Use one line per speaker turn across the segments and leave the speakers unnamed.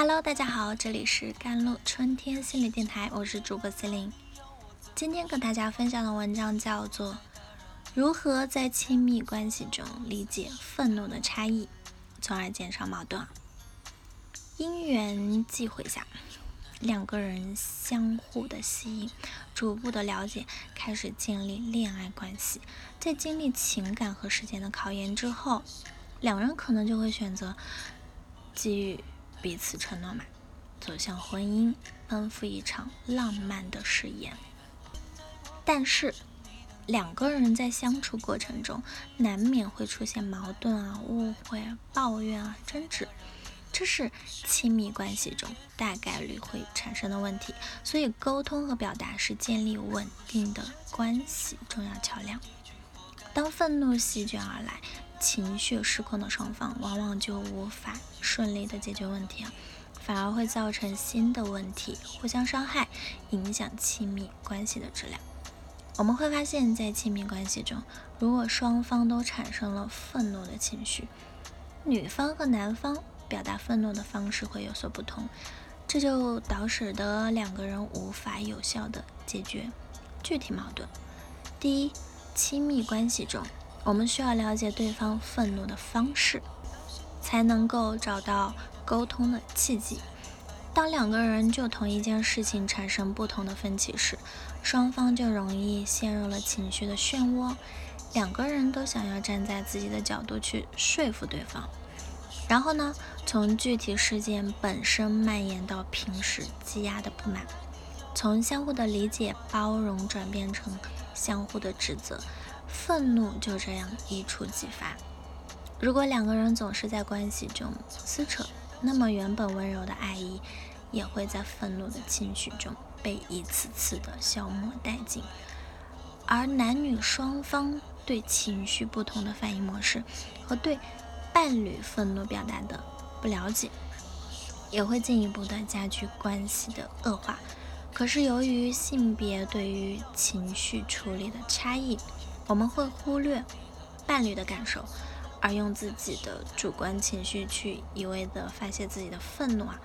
Hello，大家好，这里是甘露春天心理电台，我是主播 c e l i n e 今天跟大家分享的文章叫做《如何在亲密关系中理解愤怒的差异，从而减少矛盾》。因缘际会下，两个人相互的吸引，逐步的了解，开始建立恋爱关系。在经历情感和时间的考验之后，两人可能就会选择给予。彼此承诺嘛，走向婚姻，奔赴一场浪漫的誓言。但是，两个人在相处过程中，难免会出现矛盾啊、误会、啊抱怨啊、争执，这是亲密关系中大概率会产生的问题。所以，沟通和表达是建立稳定的关系重要桥梁。当愤怒席卷而来，情绪失控的双方往往就无法顺利的解决问题啊，反而会造成新的问题，互相伤害，影响亲密关系的质量。我们会发现，在亲密关系中，如果双方都产生了愤怒的情绪，女方和男方表达愤怒的方式会有所不同，这就导使得两个人无法有效的解决具体矛盾。第一，亲密关系中。我们需要了解对方愤怒的方式，才能够找到沟通的契机。当两个人就同一件事情产生不同的分歧时，双方就容易陷入了情绪的漩涡。两个人都想要站在自己的角度去说服对方，然后呢，从具体事件本身蔓延到平时积压的不满，从相互的理解包容转变成相互的指责。愤怒就这样一触即发。如果两个人总是在关系中撕扯，那么原本温柔的爱意也会在愤怒的情绪中被一次次的消磨殆尽。而男女双方对情绪不同的反应模式和对伴侣愤怒表达的不了解，也会进一步的加剧关系的恶化。可是由于性别对于情绪处理的差异，我们会忽略伴侣的感受，而用自己的主观情绪去一味的发泄自己的愤怒啊，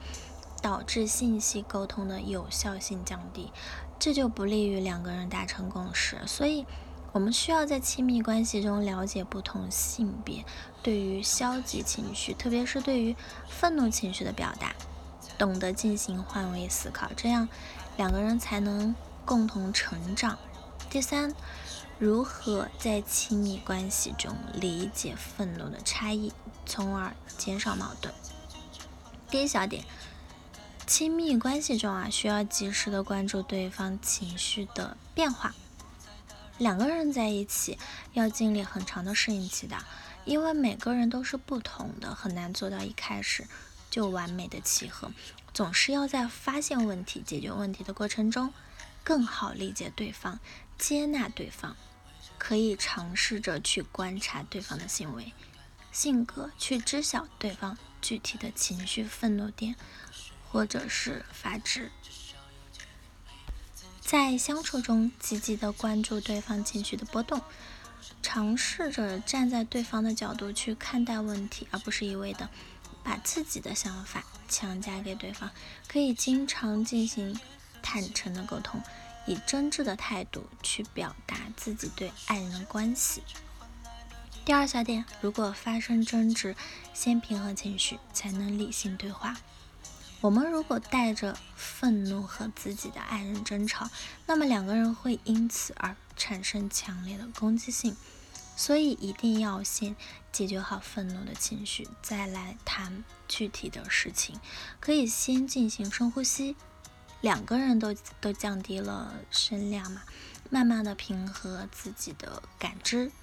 导致信息沟通的有效性降低，这就不利于两个人达成共识。所以，我们需要在亲密关系中了解不同性别对于消极情绪，特别是对于愤怒情绪的表达，懂得进行换位思考，这样两个人才能共同成长。第三。如何在亲密关系中理解愤怒的差异，从而减少矛盾？第一小点，亲密关系中啊，需要及时的关注对方情绪的变化。两个人在一起要经历很长的适应期的，因为每个人都是不同的，很难做到一开始就完美的契合。总是要在发现问题、解决问题的过程中，更好理解对方。接纳对方，可以尝试着去观察对方的行为、性格，去知晓对方具体的情绪、愤怒点，或者是发质。在相处中，积极的关注对方情绪的波动，尝试着站在对方的角度去看待问题，而不是一味的把自己的想法强加给对方。可以经常进行坦诚的沟通。以真挚的态度去表达自己对爱人的关系。第二小点，如果发生争执，先平衡情绪，才能理性对话。我们如果带着愤怒和自己的爱人争吵，那么两个人会因此而产生强烈的攻击性。所以一定要先解决好愤怒的情绪，再来谈具体的事情。可以先进行深呼吸。两个人都都降低了声量嘛，慢慢的平和自己的感知。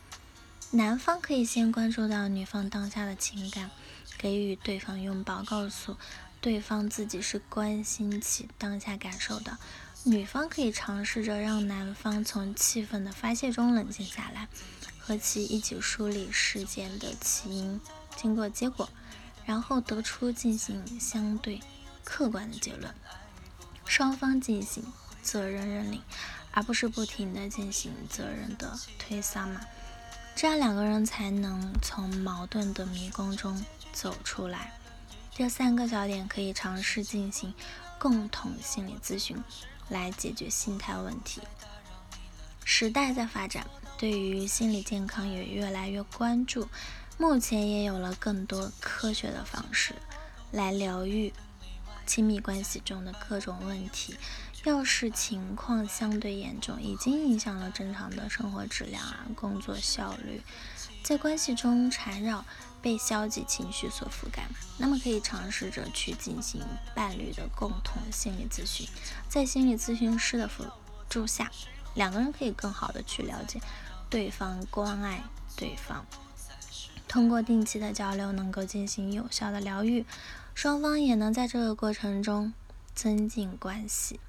男方可以先关注到女方当下的情感，给予对方拥抱，告诉对方自己是关心其当下感受的。女方可以尝试着让男方从气愤的发泄中冷静下来，和其一起梳理事件的起因、经过、结果，然后得出进行相对客观的结论。双方进行责任认领，而不是不停的进行责任的推搡嘛，这样两个人才能从矛盾的迷宫中走出来。这三个小点可以尝试进行共同心理咨询，来解决心态问题。时代在发展，对于心理健康也越来越关注。目前也有了更多科学的方式来疗愈亲密关系中的各种问题。要是情况相对严重，已经影响了正常的生活质量啊，工作效率，在关系中缠绕，被消极情绪所覆盖，那么可以尝试着去进行伴侣的共同心理咨询，在心理咨询师的辅助下，两个人可以更好的去了解对方，关爱对方，通过定期的交流，能够进行有效的疗愈，双方也能在这个过程中增进关系。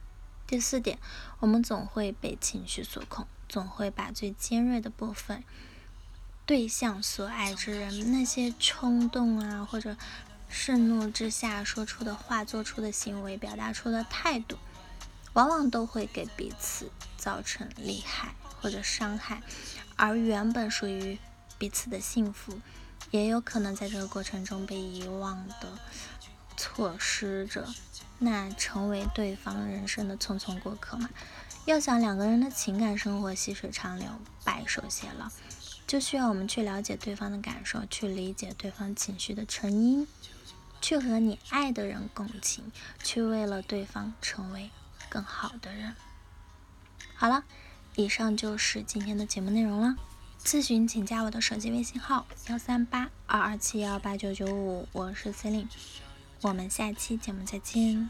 第四点，我们总会被情绪所控，总会把最尖锐的部分对象所爱之人那些冲动啊，或者盛怒之下说出的话、做出的行为、表达出的态度，往往都会给彼此造成利害或者伤害，而原本属于彼此的幸福，也有可能在这个过程中被遗忘的、错失着。那成为对方人生的匆匆过客嘛？要想两个人的情感生活细水长流、白首偕老，就需要我们去了解对方的感受，去理解对方情绪的成因，去和你爱的人共情，去为了对方成为更好的人。好了，以上就是今天的节目内容了。咨询请加我的手机微信号：幺三八二二七幺八九九五，我是司令。我们下期节目再见。